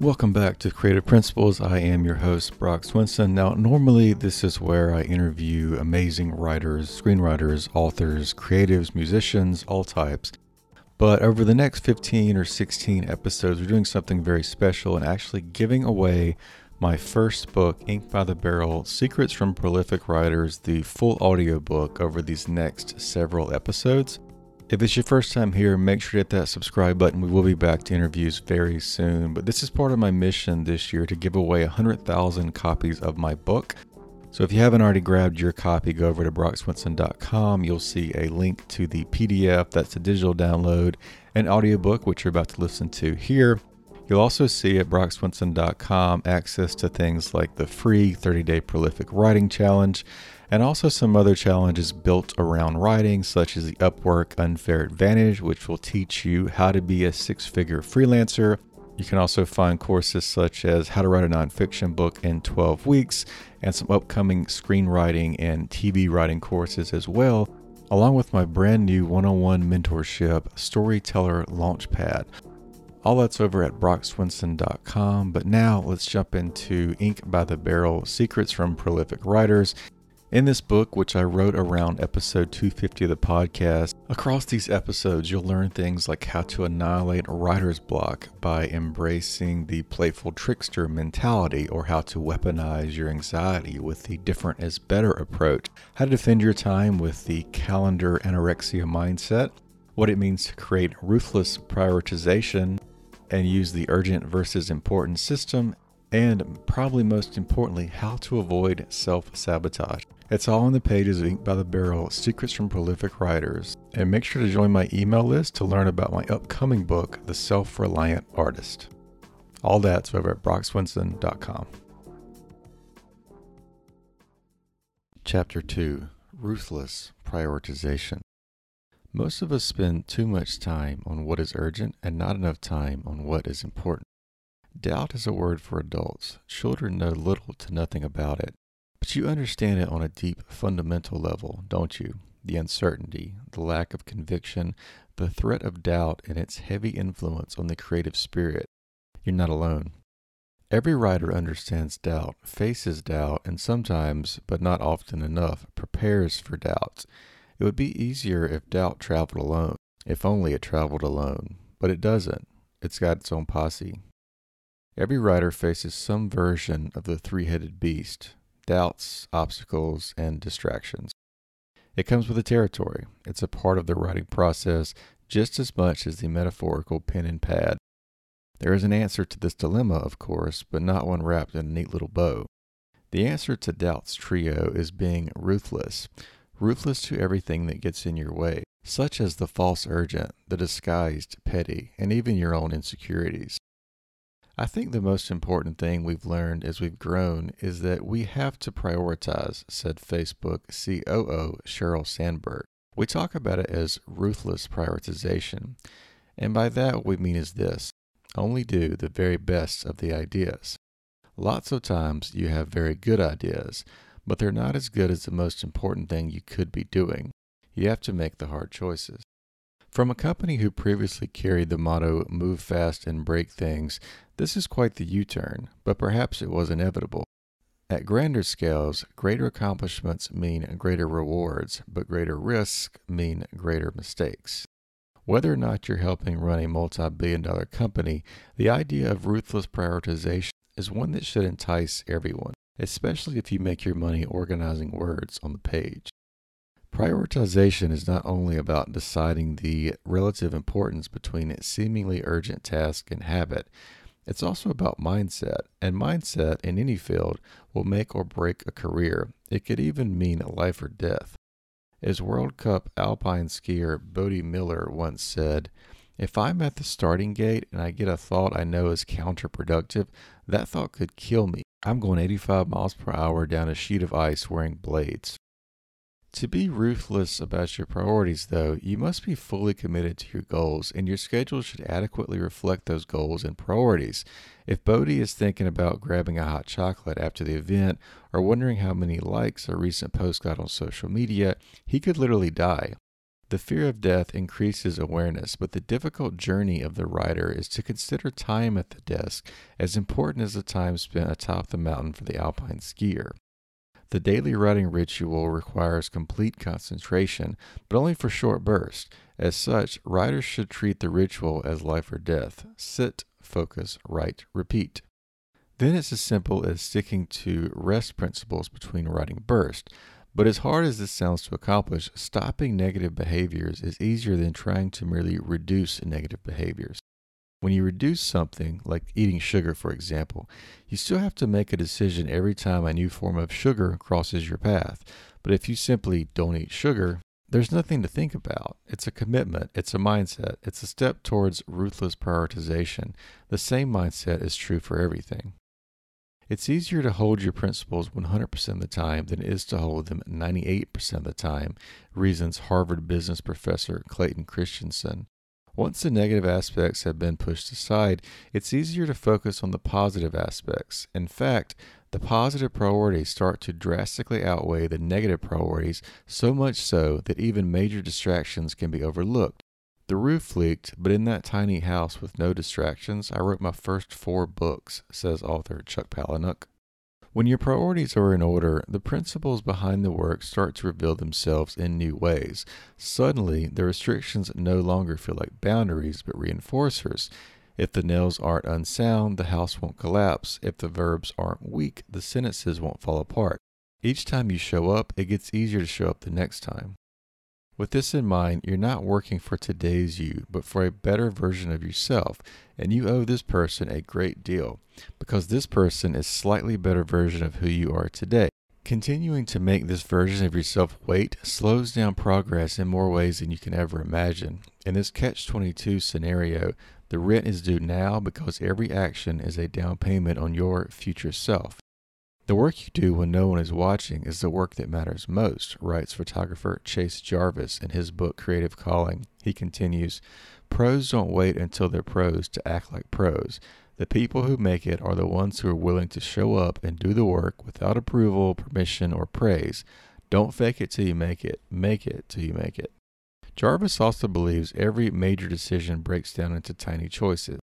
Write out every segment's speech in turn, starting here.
Welcome back to Creative Principles. I am your host, Brock Swinson. Now, normally this is where I interview amazing writers, screenwriters, authors, creatives, musicians, all types. But over the next 15 or 16 episodes, we're doing something very special and actually giving away my first book, Ink by the Barrel Secrets from Prolific Writers, the full audiobook over these next several episodes. If it's your first time here, make sure to hit that subscribe button. We will be back to interviews very soon. But this is part of my mission this year to give away 100,000 copies of my book. So if you haven't already grabbed your copy, go over to brockswinson.com. You'll see a link to the PDF, that's a digital download, and audiobook, which you're about to listen to here. You'll also see at brockswinson.com access to things like the free 30 day prolific writing challenge and also some other challenges built around writing, such as the Upwork Unfair Advantage, which will teach you how to be a six figure freelancer. You can also find courses such as how to write a nonfiction book in 12 weeks and some upcoming screenwriting and TV writing courses as well, along with my brand new one on one mentorship, Storyteller Launchpad. All that's over at brockswinson.com. But now let's jump into Ink by the Barrel Secrets from Prolific Writers. In this book, which I wrote around episode 250 of the podcast, across these episodes, you'll learn things like how to annihilate writer's block by embracing the playful trickster mentality, or how to weaponize your anxiety with the different is better approach, how to defend your time with the calendar anorexia mindset, what it means to create ruthless prioritization and use the urgent versus important system, and probably most importantly, how to avoid self sabotage. It's all on the pages of Ink by the Barrel Secrets from Prolific Writers. And make sure to join my email list to learn about my upcoming book, The Self Reliant Artist. All that's over at brockswinson.com. Chapter 2 Ruthless Prioritization. Most of us spend too much time on what is urgent and not enough time on what is important. Doubt is a word for adults. Children know little to nothing about it. But you understand it on a deep, fundamental level, don't you? The uncertainty, the lack of conviction, the threat of doubt, and its heavy influence on the creative spirit. You're not alone. Every writer understands doubt, faces doubt, and sometimes, but not often enough, prepares for doubts. It would be easier if doubt traveled alone, if only it traveled alone. But it doesn't. It's got its own posse. Every writer faces some version of the three headed beast doubts, obstacles, and distractions. It comes with the territory. It's a part of the writing process just as much as the metaphorical pen and pad. There is an answer to this dilemma, of course, but not one wrapped in a neat little bow. The answer to Doubt's trio is being ruthless, ruthless to everything that gets in your way, such as the false urgent, the disguised petty, and even your own insecurities. I think the most important thing we've learned as we've grown is that we have to prioritize, said Facebook COO Sheryl Sandberg. We talk about it as ruthless prioritization, and by that what we mean is this only do the very best of the ideas. Lots of times you have very good ideas, but they're not as good as the most important thing you could be doing. You have to make the hard choices. From a company who previously carried the motto move fast and break things, this is quite the U turn, but perhaps it was inevitable. At grander scales, greater accomplishments mean greater rewards, but greater risks mean greater mistakes. Whether or not you're helping run a multi billion dollar company, the idea of ruthless prioritization is one that should entice everyone, especially if you make your money organizing words on the page. Prioritization is not only about deciding the relative importance between a seemingly urgent task and habit, it's also about mindset, and mindset in any field will make or break a career. It could even mean life or death. As World Cup alpine skier Bode Miller once said, If I'm at the starting gate and I get a thought I know is counterproductive, that thought could kill me. I'm going 85 miles per hour down a sheet of ice wearing blades. To be ruthless about your priorities, though, you must be fully committed to your goals, and your schedule should adequately reflect those goals and priorities. If Bode is thinking about grabbing a hot chocolate after the event or wondering how many likes a recent post got on social media, he could literally die. The fear of death increases awareness, but the difficult journey of the writer is to consider time at the desk as important as the time spent atop the mountain for the alpine skier. The daily writing ritual requires complete concentration, but only for short bursts. As such, writers should treat the ritual as life or death sit, focus, write, repeat. Then it's as simple as sticking to rest principles between writing bursts. But as hard as this sounds to accomplish, stopping negative behaviors is easier than trying to merely reduce negative behaviors. When you reduce something, like eating sugar for example, you still have to make a decision every time a new form of sugar crosses your path. But if you simply don't eat sugar, there's nothing to think about. It's a commitment, it's a mindset, it's a step towards ruthless prioritization. The same mindset is true for everything. It's easier to hold your principles 100% of the time than it is to hold them 98% of the time, reasons Harvard business professor Clayton Christensen. Once the negative aspects have been pushed aside, it's easier to focus on the positive aspects. In fact, the positive priorities start to drastically outweigh the negative priorities, so much so that even major distractions can be overlooked. The roof leaked, but in that tiny house with no distractions, I wrote my first four books, says author Chuck Palahniuk. When your priorities are in order, the principles behind the work start to reveal themselves in new ways. Suddenly, the restrictions no longer feel like boundaries but reinforcers. If the nails aren't unsound, the house won't collapse. If the verbs aren't weak, the sentences won't fall apart. Each time you show up, it gets easier to show up the next time. With this in mind, you're not working for today's you, but for a better version of yourself, and you owe this person a great deal because this person is slightly better version of who you are today. Continuing to make this version of yourself wait slows down progress in more ways than you can ever imagine. In this catch 22 scenario, the rent is due now because every action is a down payment on your future self. The work you do when no one is watching is the work that matters most, writes photographer Chase Jarvis in his book Creative Calling. He continues Pros don't wait until they're pros to act like pros. The people who make it are the ones who are willing to show up and do the work without approval, permission, or praise. Don't fake it till you make it, make it till you make it. Jarvis also believes every major decision breaks down into tiny choices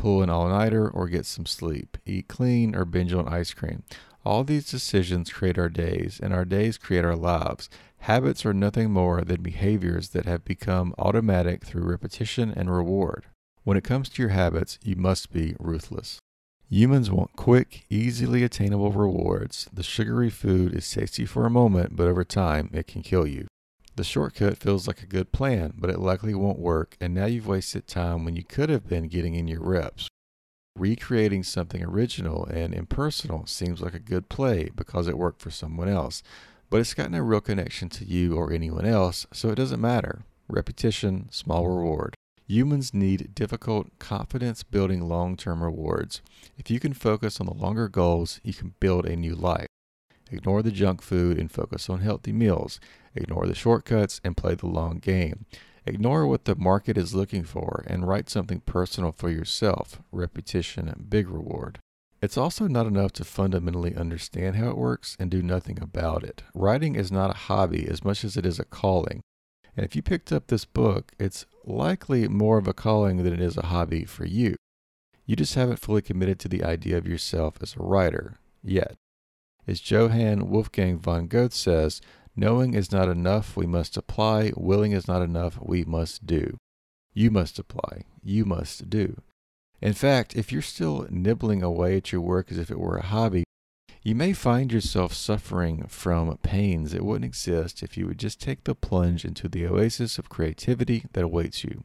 pull an all nighter or get some sleep, eat clean or binge on ice cream. All these decisions create our days, and our days create our lives. Habits are nothing more than behaviors that have become automatic through repetition and reward. When it comes to your habits, you must be ruthless. Humans want quick, easily attainable rewards. The sugary food is tasty for a moment, but over time, it can kill you. The shortcut feels like a good plan, but it likely won't work, and now you've wasted time when you could have been getting in your reps. Recreating something original and impersonal seems like a good play because it worked for someone else, but it's got no real connection to you or anyone else, so it doesn't matter. Repetition, small reward. Humans need difficult, confidence building long term rewards. If you can focus on the longer goals, you can build a new life. Ignore the junk food and focus on healthy meals. Ignore the shortcuts and play the long game. Ignore what the market is looking for and write something personal for yourself. Repetition, big reward. It's also not enough to fundamentally understand how it works and do nothing about it. Writing is not a hobby as much as it is a calling. And if you picked up this book, it's likely more of a calling than it is a hobby for you. You just haven't fully committed to the idea of yourself as a writer yet. As Johann Wolfgang von Goethe says, Knowing is not enough, we must apply. Willing is not enough, we must do. You must apply. You must do. In fact, if you're still nibbling away at your work as if it were a hobby, you may find yourself suffering from pains that wouldn't exist if you would just take the plunge into the oasis of creativity that awaits you.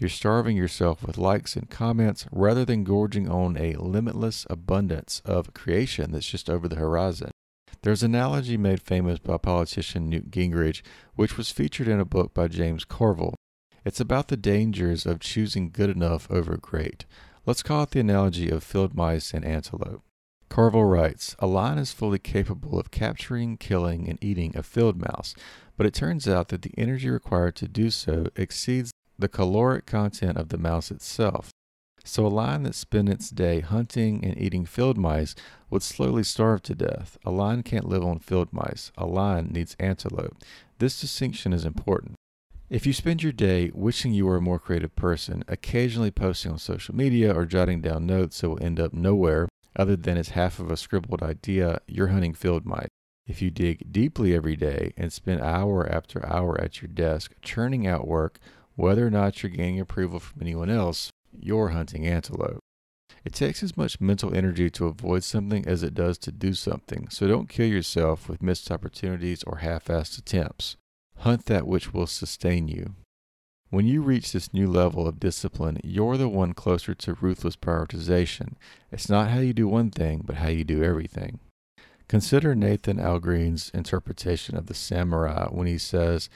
You're starving yourself with likes and comments rather than gorging on a limitless abundance of creation that's just over the horizon. There's an analogy made famous by politician Newt Gingrich, which was featured in a book by James Carville. It's about the dangers of choosing good enough over great. Let's call it the analogy of field mice and antelope. Carville writes A lion is fully capable of capturing, killing, and eating a field mouse, but it turns out that the energy required to do so exceeds the caloric content of the mouse itself. So a lion that spent its day hunting and eating field mice would slowly starve to death. A lion can't live on field mice. A lion needs antelope. This distinction is important. If you spend your day wishing you were a more creative person, occasionally posting on social media or jotting down notes that will end up nowhere other than as half of a scribbled idea, you're hunting field mice. If you dig deeply every day and spend hour after hour at your desk churning out work, whether or not you're gaining approval from anyone else, you're hunting antelope. It takes as much mental energy to avoid something as it does to do something, so don't kill yourself with missed opportunities or half assed attempts. Hunt that which will sustain you. When you reach this new level of discipline, you're the one closer to ruthless prioritization. It's not how you do one thing, but how you do everything. Consider Nathan Algren's interpretation of the samurai when he says,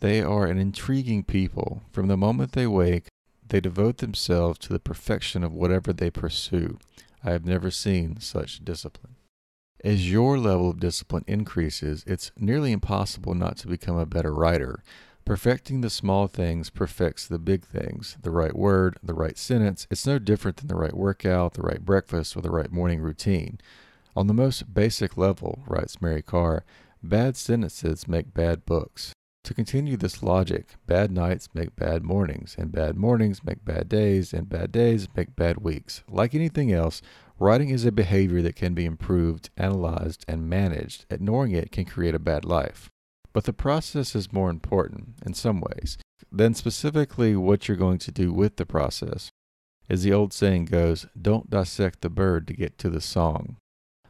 They are an intriguing people. From the moment they wake, they devote themselves to the perfection of whatever they pursue. I have never seen such discipline. As your level of discipline increases, it's nearly impossible not to become a better writer. Perfecting the small things perfects the big things. The right word, the right sentence, it's no different than the right workout, the right breakfast, or the right morning routine. On the most basic level, writes Mary Karr, bad sentences make bad books. To continue this logic, bad nights make bad mornings, and bad mornings make bad days, and bad days make bad weeks. Like anything else, writing is a behavior that can be improved, analyzed, and managed. Ignoring it can create a bad life. But the process is more important, in some ways, than specifically what you're going to do with the process. As the old saying goes, don't dissect the bird to get to the song.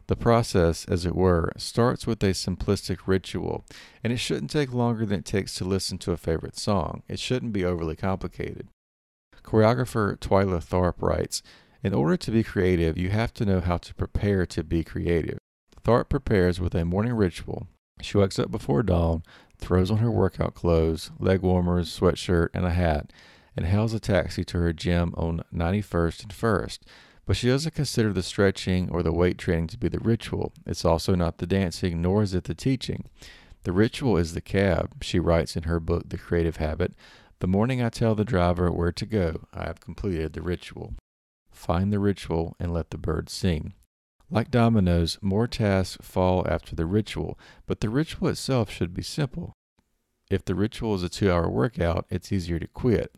The process, as it were, starts with a simplistic ritual, and it shouldn't take longer than it takes to listen to a favorite song. It shouldn't be overly complicated. Choreographer Twyla Tharp writes In order to be creative, you have to know how to prepare to be creative. Tharp prepares with a morning ritual. She wakes up before dawn, throws on her workout clothes, leg warmers, sweatshirt, and a hat, and hails a taxi to her gym on 91st and 1st. But she doesn't consider the stretching or the weight training to be the ritual. It's also not the dancing, nor is it the teaching. The ritual is the cab, she writes in her book, The Creative Habit. The morning I tell the driver where to go, I have completed the ritual. Find the ritual and let the birds sing. Like dominoes, more tasks fall after the ritual, but the ritual itself should be simple. If the ritual is a two hour workout, it's easier to quit.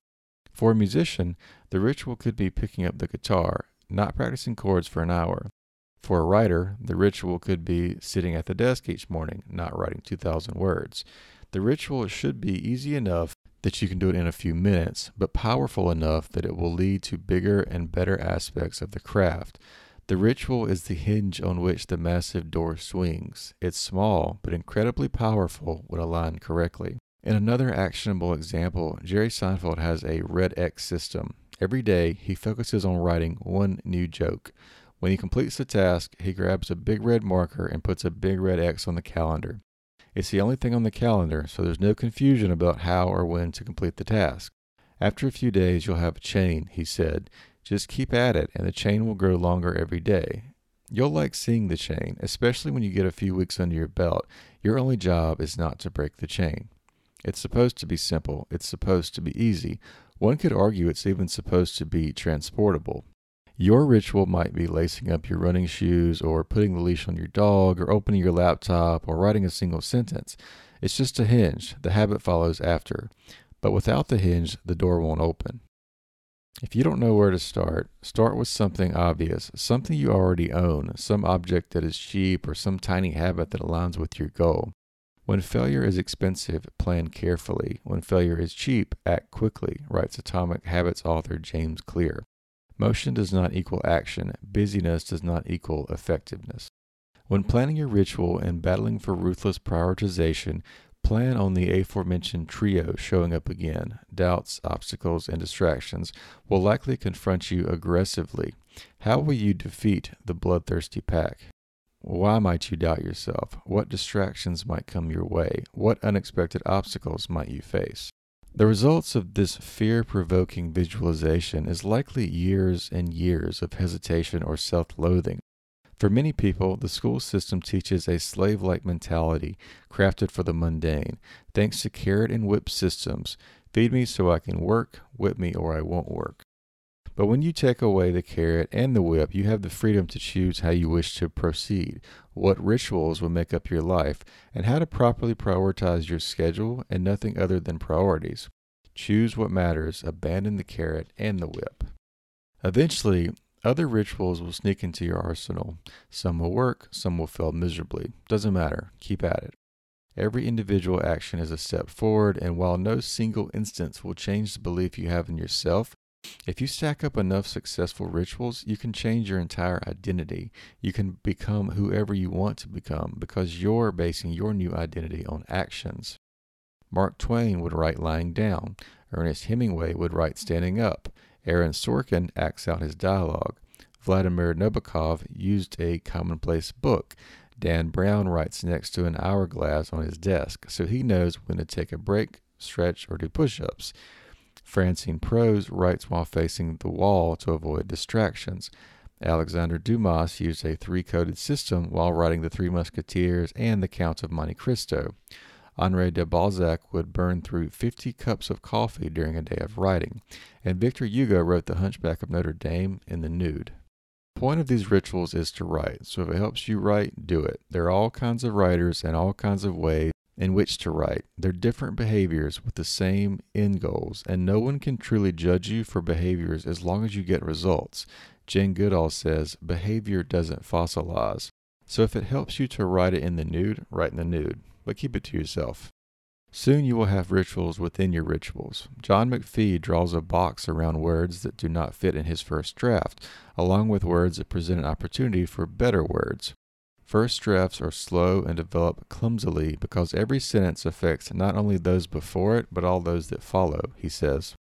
For a musician, the ritual could be picking up the guitar, not practicing chords for an hour. For a writer, the ritual could be sitting at the desk each morning, not writing 2,000 words. The ritual should be easy enough that you can do it in a few minutes, but powerful enough that it will lead to bigger and better aspects of the craft. The ritual is the hinge on which the massive door swings. It's small, but incredibly powerful when aligned correctly. In another actionable example, Jerry Seinfeld has a red X system. Every day, he focuses on writing one new joke. When he completes the task, he grabs a big red marker and puts a big red X on the calendar. It's the only thing on the calendar, so there's no confusion about how or when to complete the task. After a few days, you'll have a chain, he said. Just keep at it, and the chain will grow longer every day. You'll like seeing the chain, especially when you get a few weeks under your belt. Your only job is not to break the chain. It's supposed to be simple, it's supposed to be easy, one could argue it's even supposed to be transportable. Your ritual might be lacing up your running shoes, or putting the leash on your dog, or opening your laptop, or writing a single sentence. It's just a hinge. The habit follows after. But without the hinge, the door won't open. If you don't know where to start, start with something obvious, something you already own, some object that is cheap, or some tiny habit that aligns with your goal. When failure is expensive, plan carefully. When failure is cheap, act quickly, writes Atomic Habits author James Clear. Motion does not equal action. Busyness does not equal effectiveness. When planning your ritual and battling for ruthless prioritization, plan on the aforementioned trio showing up again. Doubts, obstacles, and distractions will likely confront you aggressively. How will you defeat the bloodthirsty pack? Why might you doubt yourself? What distractions might come your way? What unexpected obstacles might you face? The results of this fear provoking visualization is likely years and years of hesitation or self loathing. For many people, the school system teaches a slave like mentality crafted for the mundane, thanks to carrot and whip systems feed me so I can work, whip me or I won't work. But when you take away the carrot and the whip, you have the freedom to choose how you wish to proceed, what rituals will make up your life, and how to properly prioritize your schedule and nothing other than priorities. Choose what matters, abandon the carrot and the whip. Eventually, other rituals will sneak into your arsenal. Some will work, some will fail miserably. Doesn't matter, keep at it. Every individual action is a step forward, and while no single instance will change the belief you have in yourself, if you stack up enough successful rituals, you can change your entire identity. You can become whoever you want to become because you're basing your new identity on actions. Mark Twain would write lying down. Ernest Hemingway would write standing up. Aaron Sorkin acts out his dialogue. Vladimir Nabokov used a commonplace book. Dan Brown writes next to an hourglass on his desk, so he knows when to take a break, stretch, or do push ups. Francine Prose writes while facing the wall to avoid distractions. Alexander Dumas used a three coded system while writing The Three Musketeers and The Count of Monte Cristo. Henri de Balzac would burn through 50 cups of coffee during a day of writing, and Victor Hugo wrote The Hunchback of Notre Dame in the nude. The point of these rituals is to write, so if it helps you write, do it. There are all kinds of writers and all kinds of ways in which to write. They're different behaviors with the same end goals, and no one can truly judge you for behaviors as long as you get results. Jane Goodall says, behavior doesn't fossilize. So if it helps you to write it in the nude, write in the nude, but keep it to yourself. Soon you will have rituals within your rituals. John McPhee draws a box around words that do not fit in his first draft, along with words that present an opportunity for better words. First drafts are slow and develop clumsily because every sentence affects not only those before it, but all those that follow, he says.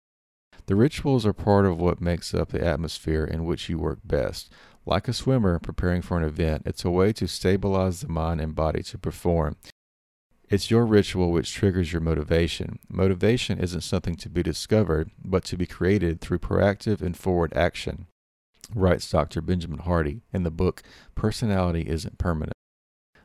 The rituals are part of what makes up the atmosphere in which you work best. Like a swimmer preparing for an event, it's a way to stabilize the mind and body to perform. It's your ritual which triggers your motivation. Motivation isn't something to be discovered, but to be created through proactive and forward action writes Dr. Benjamin Hardy in the book Personality Isn't Permanent.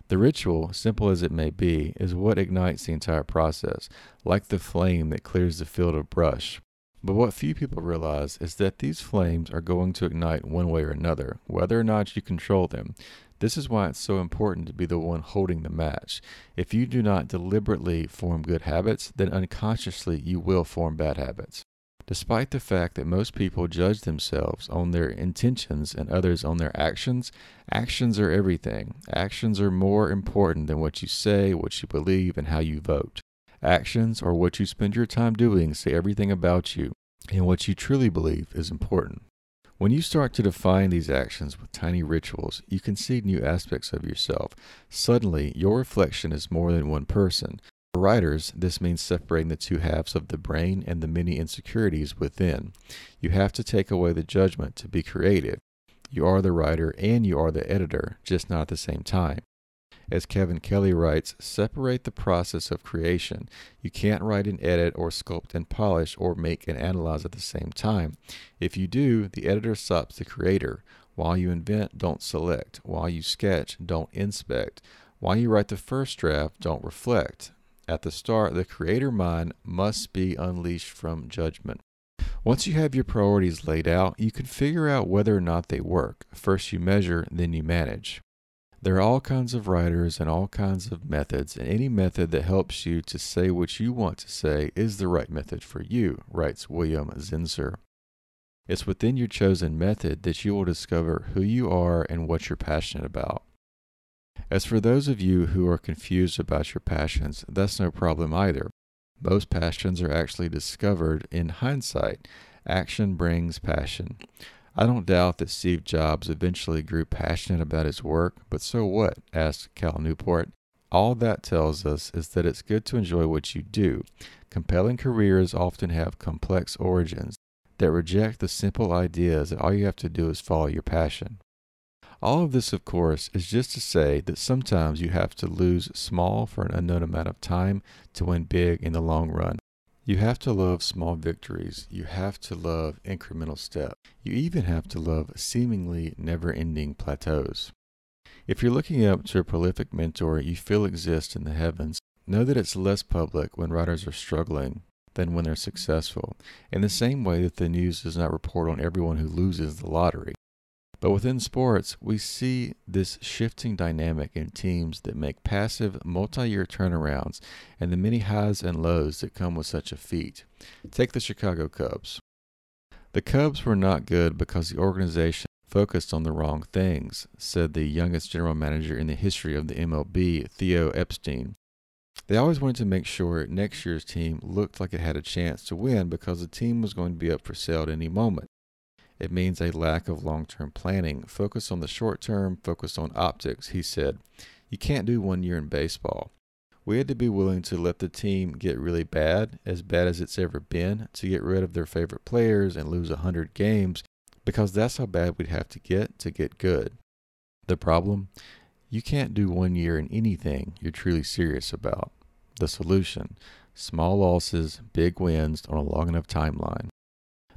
The ritual, simple as it may be, is what ignites the entire process, like the flame that clears the field of brush. But what few people realize is that these flames are going to ignite one way or another, whether or not you control them. This is why it's so important to be the one holding the match. If you do not deliberately form good habits, then unconsciously you will form bad habits. Despite the fact that most people judge themselves on their intentions and others on their actions, actions are everything. Actions are more important than what you say, what you believe, and how you vote. Actions, or what you spend your time doing, say everything about you and what you truly believe is important. When you start to define these actions with tiny rituals, you can see new aspects of yourself. Suddenly, your reflection is more than one person. For writers, this means separating the two halves of the brain and the many insecurities within. You have to take away the judgment to be creative. You are the writer and you are the editor, just not at the same time. As Kevin Kelly writes, separate the process of creation. You can't write and edit or sculpt and polish or make and analyze at the same time. If you do, the editor stops the creator. While you invent, don't select. While you sketch, don't inspect. While you write the first draft, don't reflect. At the start, the creator mind must be unleashed from judgment. Once you have your priorities laid out, you can figure out whether or not they work. First, you measure, then you manage. There are all kinds of writers and all kinds of methods, and any method that helps you to say what you want to say is the right method for you, writes William Zinsser. It's within your chosen method that you will discover who you are and what you're passionate about. As for those of you who are confused about your passions, that's no problem either. Most passions are actually discovered in hindsight. Action brings passion. I don't doubt that Steve Jobs eventually grew passionate about his work, but so what? asked Cal Newport. All that tells us is that it's good to enjoy what you do. Compelling careers often have complex origins that reject the simple ideas that all you have to do is follow your passion. All of this, of course, is just to say that sometimes you have to lose small for an unknown amount of time to win big in the long run. You have to love small victories. You have to love incremental steps. You even have to love seemingly never ending plateaus. If you're looking up to a prolific mentor you feel exists in the heavens, know that it's less public when writers are struggling than when they're successful, in the same way that the news does not report on everyone who loses the lottery. But within sports, we see this shifting dynamic in teams that make passive, multi year turnarounds and the many highs and lows that come with such a feat. Take the Chicago Cubs. The Cubs were not good because the organization focused on the wrong things, said the youngest general manager in the history of the MLB, Theo Epstein. They always wanted to make sure next year's team looked like it had a chance to win because the team was going to be up for sale at any moment. It means a lack of long term planning. Focus on the short term, focus on optics, he said. You can't do one year in baseball. We had to be willing to let the team get really bad, as bad as it's ever been, to get rid of their favorite players and lose a 100 games, because that's how bad we'd have to get to get good. The problem? You can't do one year in anything you're truly serious about. The solution? Small losses, big wins on a long enough timeline.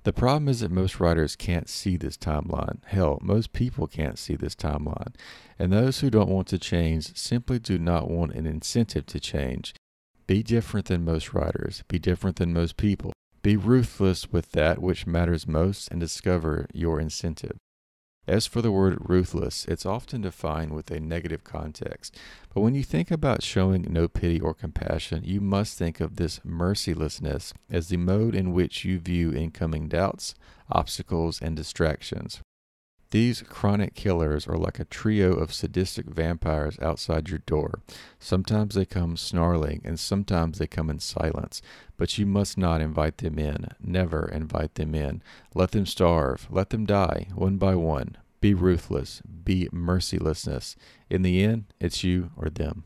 The problem is that most writers can't see this timeline. Hell, most people can't see this timeline. And those who don't want to change simply do not want an incentive to change. Be different than most writers. Be different than most people. Be ruthless with that which matters most and discover your incentive. As for the word ruthless, it's often defined with a negative context. But when you think about showing no pity or compassion, you must think of this mercilessness as the mode in which you view incoming doubts, obstacles, and distractions. These chronic killers are like a trio of sadistic vampires outside your door. Sometimes they come snarling, and sometimes they come in silence. But you must not invite them in. Never invite them in. Let them starve. Let them die, one by one. Be ruthless. Be mercilessness. In the end, it's you or them.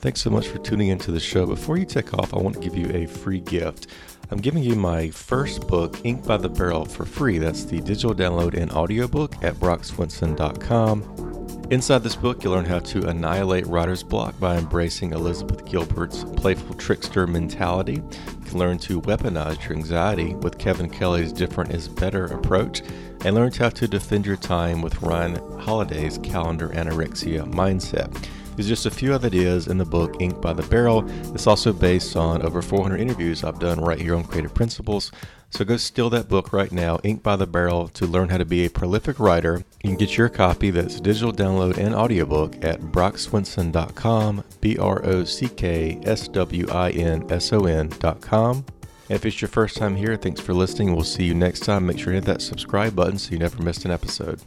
Thanks so much for tuning into the show. Before you take off, I want to give you a free gift. I'm giving you my first book, Ink by the Barrel, for free. That's the digital download and audiobook at brockswinson.com. Inside this book, you'll learn how to annihilate writer's block by embracing Elizabeth Gilbert's playful trickster mentality. You can learn to weaponize your anxiety with Kevin Kelly's different is better approach, and learn how to defend your time with Ryan Holiday's calendar anorexia mindset. There's just a few other ideas in the book Ink by the Barrel. It's also based on over 400 interviews I've done right here on Creative Principles. So go steal that book right now, Ink by the Barrel, to learn how to be a prolific writer. You can get your copy that's digital download and audiobook at brockswinson.com, B R O C K S W I N S O N.com. If it's your first time here, thanks for listening. We'll see you next time. Make sure to hit that subscribe button so you never miss an episode.